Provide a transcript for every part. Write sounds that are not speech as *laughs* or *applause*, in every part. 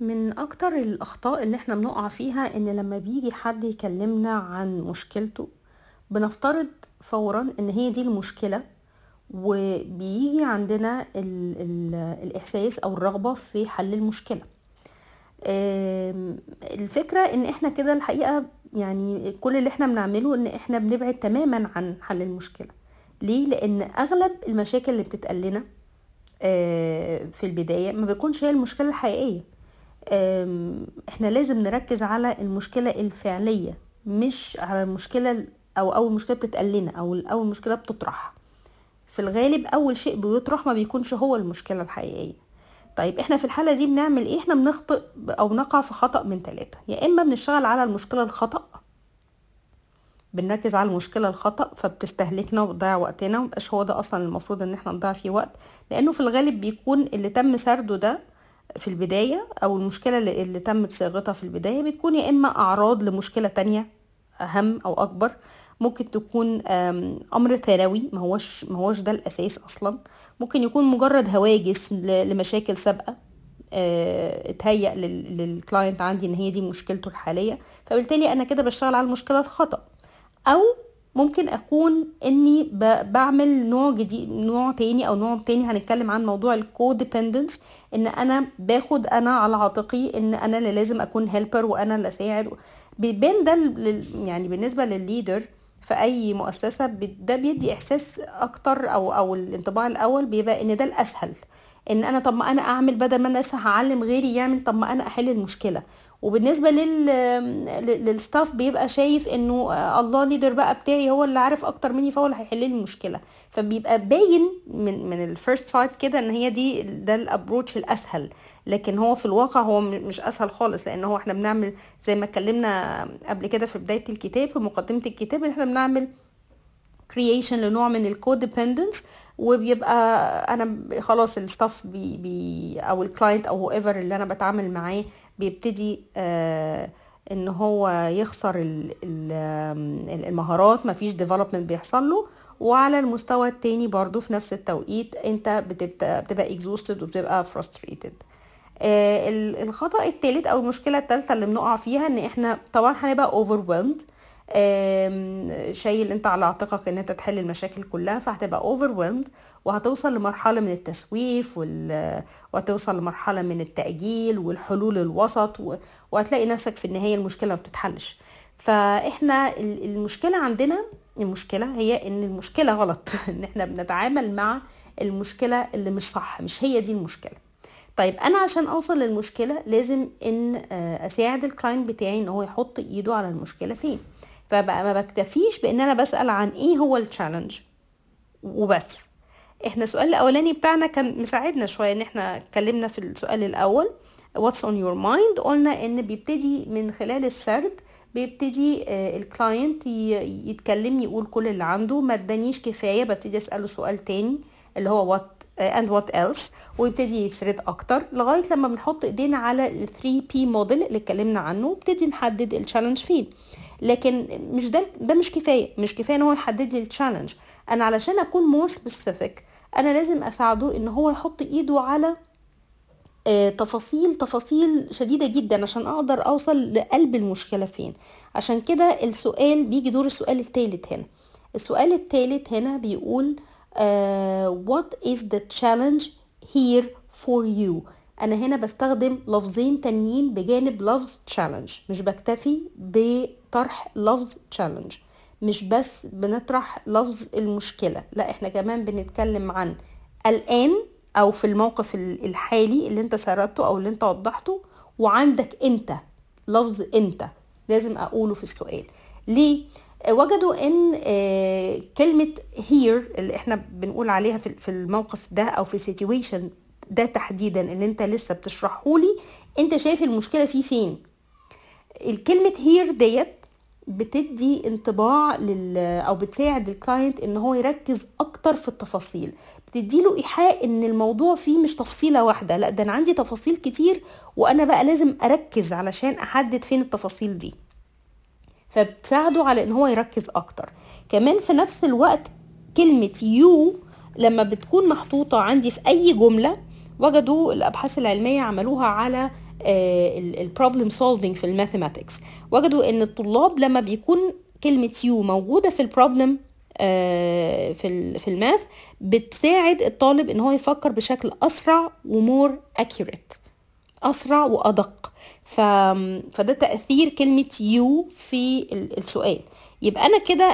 من أكتر الأخطاء اللي إحنا بنقع فيها إن لما بيجي حد يكلمنا عن مشكلته بنفترض فورا إن هي دي المشكلة وبيجي عندنا ال ال الإحساس أو الرغبة في حل المشكلة. الفكرة إن إحنا كده الحقيقة يعني كل اللي إحنا بنعمله إن إحنا بنبعد تماما عن حل المشكلة. ليه؟ لأن أغلب المشاكل اللي بتتقال لنا في البداية ما بيكونش هي المشكلة الحقيقية. إحنا لازم نركز على المشكلة الفعلية مش على المشكلة أو أول مشكلة بتتقال لنا أو أول مشكلة بتطرح. في الغالب أول شيء بيطرح ما بيكونش هو المشكلة الحقيقية. طيب إحنا في الحالة دي بنعمل إيه؟ إحنا بنخطئ أو نقع في خطأ من ثلاثة يا إما بنشتغل على المشكلة الخطأ بنركز على المشكلة الخطأ فبتستهلكنا وبتضيع وقتنا ومبقاش هو ده أصلا المفروض إن إحنا نضيع فيه وقت لأنه في الغالب بيكون اللي تم سرده ده في البداية أو المشكلة اللي, تمت صياغتها في البداية بتكون يا إما أعراض لمشكلة تانية أهم أو أكبر ممكن تكون أمر ثانوي ما هوش ما هوش ده الأساس أصلا. ممكن يكون مجرد هواجس لمشاكل سابقة اتهيأ للكلاينت عندي إن هي دي مشكلته الحالية. فبالتالي أنا كده بشتغل على المشكلة الخطأ. أو ممكن أكون إني بعمل نوع جديد نوع تاني أو نوع تاني هنتكلم عن موضوع ال codependence إن أنا باخد أنا على عاتقي إن أنا اللي لازم أكون helper وأنا اللي أساعد بيبان ده يعني بالنسبة للل leader في أي مؤسسة ده بيدي إحساس أكتر أو أو الانطباع الأول بيبقى إن ده الأسهل إن أنا طب ما أنا أعمل بدل ما أنا هعلم غيري يعمل طب ما أنا أحل المشكلة. وبالنسبة لل لل staff بيبقى شايف إنه ال leader بقى بتاعي هو اللي عارف أكتر مني فهو اللي هيحل لي المشكلة. فبيبقى باين من من ال first sight كده إن هي دي ده ال approach الأسهل. لكن هو في الواقع هو مش أسهل خالص لأن هو إحنا بنعمل زي ما اتكلمنا قبل كده في بداية الكتاب في مقدمة الكتاب إحنا بنعمل creation لنوع من ال codependence وبيبقى أنا خلاص ال staff بي بي أو ال client أو whatever اللي أنا بتعامل معاه بيبتدي آه إن هو يخسر ال ال المهارات مفيش development بيحصل له. وعلى المستوى التاني برضو في نفس التوقيت أنت بتبقى, بتبقى exhausted وبتبقى frustrated. آه الخطأ التالت أو المشكلة التالتة اللي بنقع فيها إن إحنا طبعا هنبقى overwhelmed. شايل انت على عاتقك ان انت تحل المشاكل كلها فهتبقى overwhelmed وهتوصل لمرحلة من التسويف وال... وهتوصل لمرحلة من التأجيل والحلول الوسط و... وهتلاقي نفسك في النهاية المشكلة ما بتتحلش. فاحنا المشكلة عندنا المشكلة هي إن المشكلة غلط. *laughs* إن إحنا بنتعامل مع المشكلة اللي مش صح مش هي دي المشكلة. طيب أنا عشان أوصل للمشكلة لازم إن أساعد ال client بتاعي إن هو يحط إيده على المشكلة فين؟ فبقى ما بكتفيش بإن أنا بسأل عن إيه هو ال challenge وبس. إحنا السؤال الأولاني بتاعنا كان مساعدنا شوية إن إحنا اتكلمنا في السؤال الأول. What's on your mind? قلنا إن بيبتدي من خلال السرد بيبتدي ال client يتكلم يقول كل اللي عنده. ما ادانيش كفاية ببتدي أسأله سؤال تاني اللي هو what and what else? ويبتدي يسرد أكتر لغاية لما بنحط إيدينا على ال 3 P model اللي اتكلمنا عنه وبتدي نحدد ال challenge فين لكن مش ده ده مش كفاية. مش كفاية إن هو يحدد لي ال challenge أنا علشان أكون more specific أنا لازم أساعده إن هو يحط إيده على آه تفاصيل تفاصيل شديدة جدا عشان أقدر أوصل لقلب المشكلة فين. عشان كده السؤال بيجي دور السؤال الثالث هنا. السؤال الثالث هنا بيقول Uh, what is the challenge here for you أنا هنا بستخدم لفظين تانيين بجانب لفظ challenge مش بكتفي بطرح لفظ challenge مش بس بنطرح لفظ المشكلة لا إحنا كمان بنتكلم عن الآن أو في الموقف الحالي اللي أنت سردته أو اللي أنت وضحته وعندك انت لفظ انت لازم أقوله في السؤال. ليه؟ وجدوا إن كلمة here اللي إحنا بنقول عليها في الموقف ده أو في situation ده تحديدا اللي أنت لسه بتشرحه لي أنت شايف المشكلة فيه فين؟ الكلمة here ديت بتدي انطباع لل أو بتساعد ال client إن هو يركز أكتر في التفاصيل. بتديله إيحاء إن الموضوع فيه مش تفصيلة واحدة لأ ده أنا عندي تفاصيل كتير وأنا بقى لازم أركز علشان أحدد فين التفاصيل دي. فبتساعده على إن هو يركز أكتر. كمان في نفس الوقت كلمة you لما بتكون محطوطة عندي في أي جملة وجدوا الأبحاث العلمية عملوها على ال problem solving في ال mathematics. وجدوا إن الطلاب لما بيكون كلمة you موجودة في ال problem في في ال math بتساعد الطالب إن هو يفكر بشكل أسرع و more accurate أسرع وأدق. ف... فده تأثير كلمة you في السؤال. يبقى أنا كده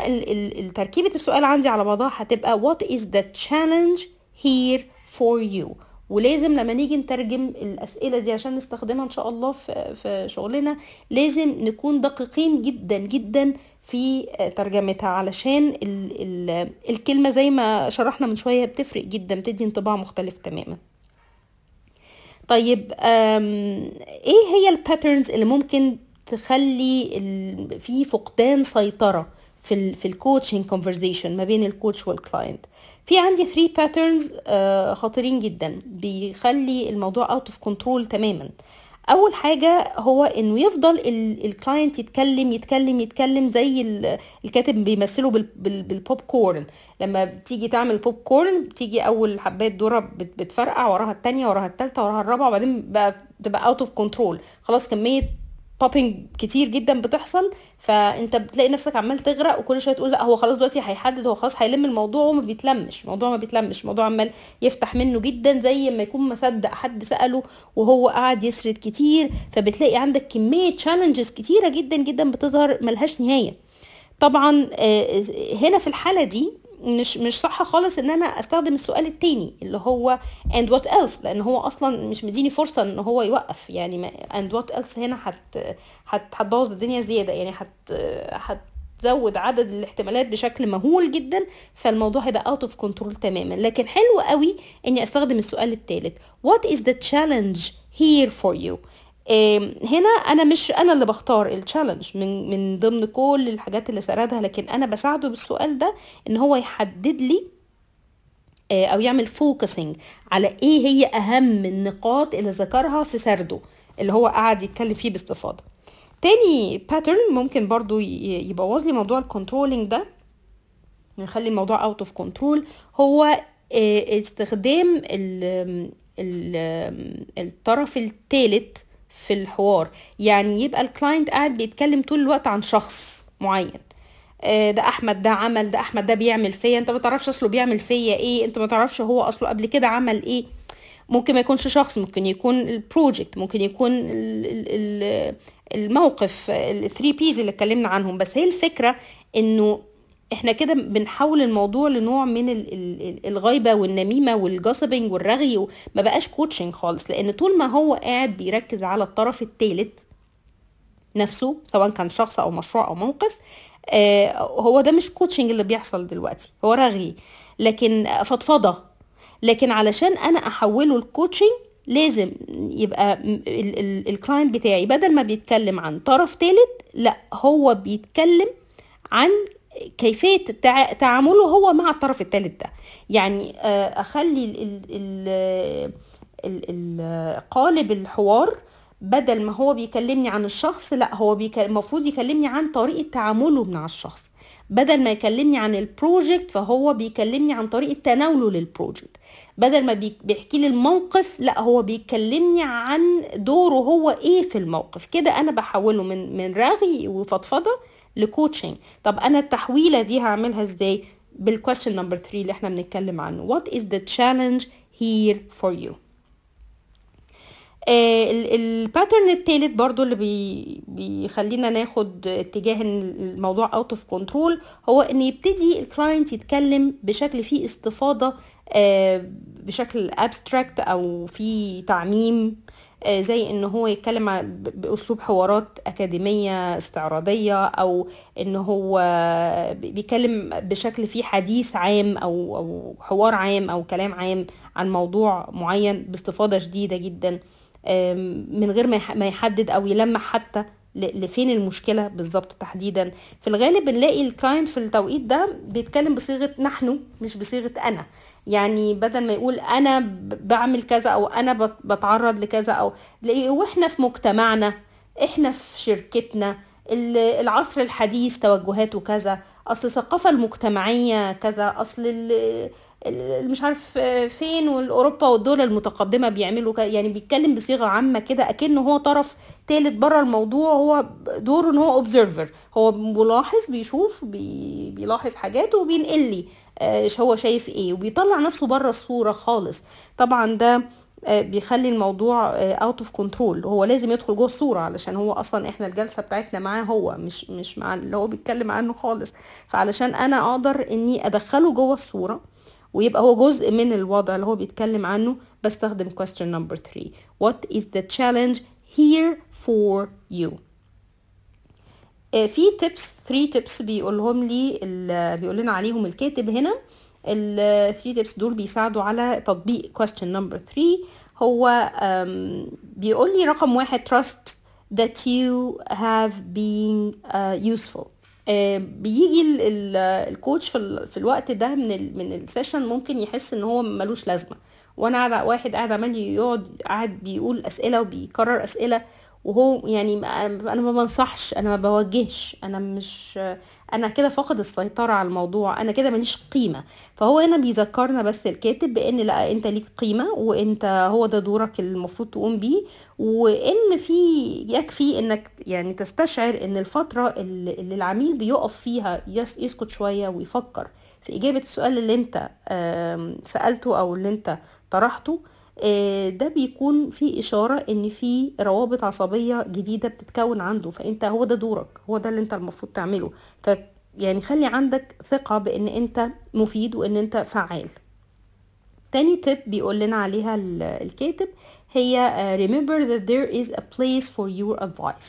تركيبة السؤال عندي على بعضها هتبقى what is the challenge here for you ولازم لما نيجي نترجم الأسئلة دي عشان نستخدمها إن شاء الله في في شغلنا لازم نكون دقيقين جدا جدا في ترجمتها علشان ال ال الكلمة زي ما شرحنا من شوية بتفرق جدا بتدي انطباع مختلف تماما. طيب إيه هي ال patterns اللي ممكن تخلي في فقدان سيطرة في ال في ال coaching conversation ما بين ال coach وال client في عندي 3 patterns خطيرين جدا بيخلي الموضوع out of control تماما. أول حاجة هو إنه يفضل ال client يتكلم يتكلم يتكلم زي الكاتب بيمثله بالبوب كورن لما بتيجي تعمل بوب كورن بتيجي أول حباية ذره بتفرقع وراها التانية وراها التالتة وراها الرابعة وبعدين بقى بتبقى out of control خلاص كمية popping كتير جدا بتحصل فأنت بتلاقي نفسك عمال تغرق وكل شوية تقول لا هو خلاص دلوقتي هيحدد هو خلاص هيلم الموضوع وما بيتلمش الموضوع ما بيتلمش الموضوع عمال يفتح منه جدا زي ما يكون مصدق حد سأله وهو قاعد يسرد كتير فبتلاقي عندك كمية تشالنجز كتيرة جدا جدا بتظهر ملهاش نهاية. طبعا هنا في الحالة دي مش مش صح خالص إن أنا أستخدم السؤال التاني اللي هو and what else لأن هو أصلا مش مديني فرصة إن هو يوقف. يعني and what else هنا هت هتبوظ الدنيا زيادة. يعني هت هتزود عدد الاحتمالات بشكل مهول جدا فالموضوع هيبقى out of control تماما. لكن حلو قوي إني أستخدم السؤال الثالث what is the challenge here for you? هنا أنا مش أنا اللي بختار ال challenge من من ضمن كل الحاجات اللي سردها لكن أنا بساعده بالسؤال ده إن هو يحدد لي أو يعمل focusing على إيه هي أهم النقاط اللي ذكرها في سرده اللي هو قاعد يتكلم فيه باستفاضة. تاني pattern ممكن برضو يبوظ لي موضوع ال controlling ده نخلي الموضوع out of control هو استخدام ال الطرف الثالث في الحوار. يعني يبقى ال client قاعد بيتكلم طول الوقت عن شخص معين. ده أحمد ده عمل ده أحمد ده بيعمل فيا. أنت ما تعرفش أصله بيعمل فيا إيه. أنت ما تعرفش هو أصله قبل كده عمل إيه. ممكن ما يكونش شخص ممكن يكون ال project ممكن يكون الموقف ال three Ps اللي اتكلمنا عنهم. بس هي الفكرة إنه إحنا كده بنحول الموضوع لنوع من الغيبة والنميمة وال gossiping والرغي وما بقاش coaching خالص. لأن طول ما هو قاعد بيركز على الطرف الثالث نفسه سواء كان شخص أو مشروع أو موقف آه هو ده مش coaching اللي بيحصل دلوقتي هو رغي. لكن فضفضة. لكن علشان أنا أحوله ال coaching لازم يبقى ال client بتاعي بدل ما بيتكلم عن طرف ثالث لأ هو بيتكلم عن كيفية تعامله هو مع الطرف الثالث ده. يعني أخلي ال ال قالب الحوار بدل ما هو بيكلمني عن الشخص لا هو المفروض يكلمني عن طريقة تعامله مع الشخص. بدل ما يكلمني عن ال project فهو بيكلمني عن طريقه تناوله لل project بدل ما بيحكي لي الموقف لا هو بيكلمني عن دوره هو إيه في الموقف. كده أنا بحوله من من رغي وفضفضة ل coaching طب أنا التحويلة دي هعملها إزاي؟ بال question number 3 اللي إحنا بنتكلم عنه. What is the challenge here for you? ال pattern التالت برضو اللي بي بيخلينا ناخد اتجاه إن الموضوع out of control هو إن يبتدي ال client يتكلم بشكل فيه استفاضة بشكل abstract أو في تعميم زي إن هو يتكلم بأسلوب حوارات أكاديمية استعراضية أو إن هو بيتكلم بشكل فيه حديث عام أو أو حوار عام أو كلام عام عن موضوع معين باستفاضة شديدة جدا. من غير ما يحدد أو يلمح حتى لفين المشكلة بالظبط تحديدا. في الغالب بنلاقي الكلاينت في التوقيت ده بيتكلم بصيغة نحن مش بصيغة أنا. يعني بدل ما يقول أنا بعمل كذا أو أنا بتعرض لكذا أو وإحنا في مجتمعنا إحنا في شركتنا العصر الحديث توجهاته كذا أصل الثقافة المجتمعية كذا أصل مش عارف آه، فين والأوروبا والدول المتقدمة بيعملوا يعني بيتكلم بصيغة عامة كده أكنه هو طرف تالت بره الموضوع هو دوره إن هو اوبزرفر هو ملاحظ بيشوف بي بيلاحظ حاجات وبينقل لي آه، هو شايف إيه وبيطلع نفسه بره الصورة خالص. طبعا ده آه، بيخلي الموضوع out of control هو لازم يدخل جوه الصورة علشان هو أصلا إحنا الجلسة بتاعتنا معاه هو مش مش مع اللي هو بيتكلم عنه خالص. فعلشان أنا أقدر إني أدخله جوه الصورة ويبقى هو جزء من الوضع اللي هو بيتكلم عنه بستخدم question number 3 what is the challenge here for you? آه، في tips 3 tips بيقولهم لي بيقول لنا عليهم الكاتب هنا. ال 3 tips دول بيساعدوا على تطبيق question number 3 هو بيقول لي رقم واحد trust that you have been uh, useful. بيجي ال- ال- الكوتش في ال- في الوقت ده من من السيشن ممكن يحس إن هو ملوش لازمة. وأنا قاعد واحد قاعد عمال يقعد قاعد بيقول أسئلة وبيكرر أسئلة وهو يعني أنا ما بنصحش أنا ما بوجهش أنا مش أنا كده فاقد السيطرة على الموضوع أنا كده ماليش قيمة. فهو هنا بيذكرنا بس الكاتب بإن لأ أنت ليك قيمة وأنت هو ده دورك المفروض تقوم بيه وإن في يكفي إنك يعني تستشعر إن الفترة اللي العميل بيقف فيها يس يسكت شوية ويفكر في إجابة السؤال اللي أنت سألته أو اللي أنت طرحته ده بيكون في إشارة إن في روابط عصبية جديدة بتتكون عنده فأنت هو ده دورك هو ده اللي أنت المفروض تعمله. ف يعني خلي عندك ثقة بإن أنت مفيد وإن أنت فعال. تاني تip بيقول لنا عليها ال- الكاتب هي uh, remember that there is a place for your advice.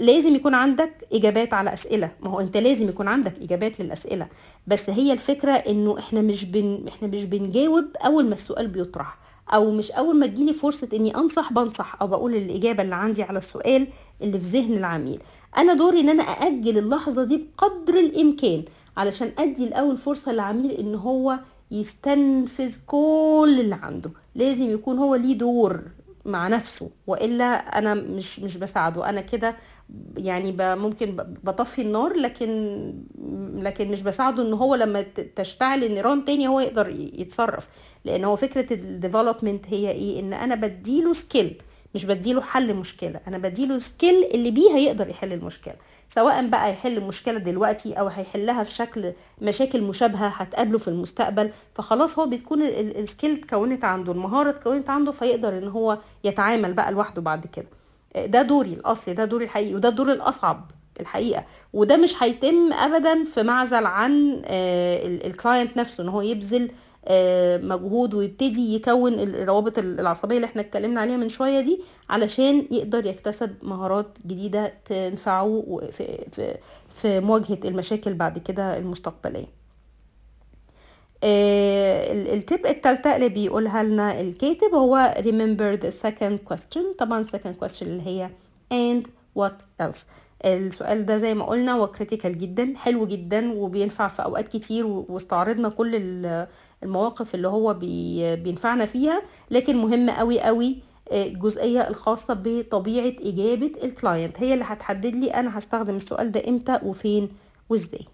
لازم يكون عندك إجابات على أسئلة. ما هو أنت لازم يكون عندك إجابات للأسئلة. بس هي الفكرة إنه إحنا مش بن إحنا مش بنجاوب أول ما السؤال بيطرح. أو مش أول ما تجيلي فرصة إني أنصح بنصح أو بقول الإجابة اللي عندي على السؤال اللي في ذهن العميل. أنا دوري إن أنا أأجل اللحظة دي بقدر الإمكان علشان أدي الأول فرصة للعميل إن هو يستنفذ كل اللي عنده. لازم يكون هو ليه دور. مع نفسه وإلا أنا مش مش بساعده. أنا كده يعني ممكن بطفي النار لكن لكن مش بساعده إن هو لما تشتعل النيران تاني هو يقدر يتصرف. لأن هو فكرة ال development هي إيه؟ إن أنا بديله skill مش بديله حل مشكلة أنا بديله skill اللي بيها يقدر يحل المشكلة. سواء بقى يحل المشكلة دلوقتي أو هيحلها في شكل مشاكل مشابهة هتقابله في المستقبل فخلاص هو بتكون ال- ال- ال skill اتكونت عنده المهارة اتكونت عنده فيقدر إن هو يتعامل بقى لوحده بعد كده. ده دوري الاصلي ده دوري الحقيقي وده الدور الأصعب الحقيقة. وده مش هيتم ابدا في معزل عن ال client نفسه إن هو يبذل آه، مجهود ويبتدي يكون الروابط العصبية اللي إحنا اتكلمنا عليها من شوية دي علشان يقدر يكتسب مهارات جديدة تنفعه في في في مواجهة المشاكل بعد كده المستقبلية. آه، ال- التip التالتة اللي بيقولها لنا الكاتب هو remember the second question. طبعا second question اللي هي and what else. السؤال ده زي ما قلنا هو كريتيكال جدا حلو جدا وبينفع في أوقات كتير واستعرضنا كل ال- المواقف اللي هو بي بينفعنا فيها. لكن مهم قوي قوي آه، الجزئية الخاصة بطبيعة إجابة ال client هي اللي هتحدد لي أنا هستخدم السؤال ده إمتى وفين وإزاي.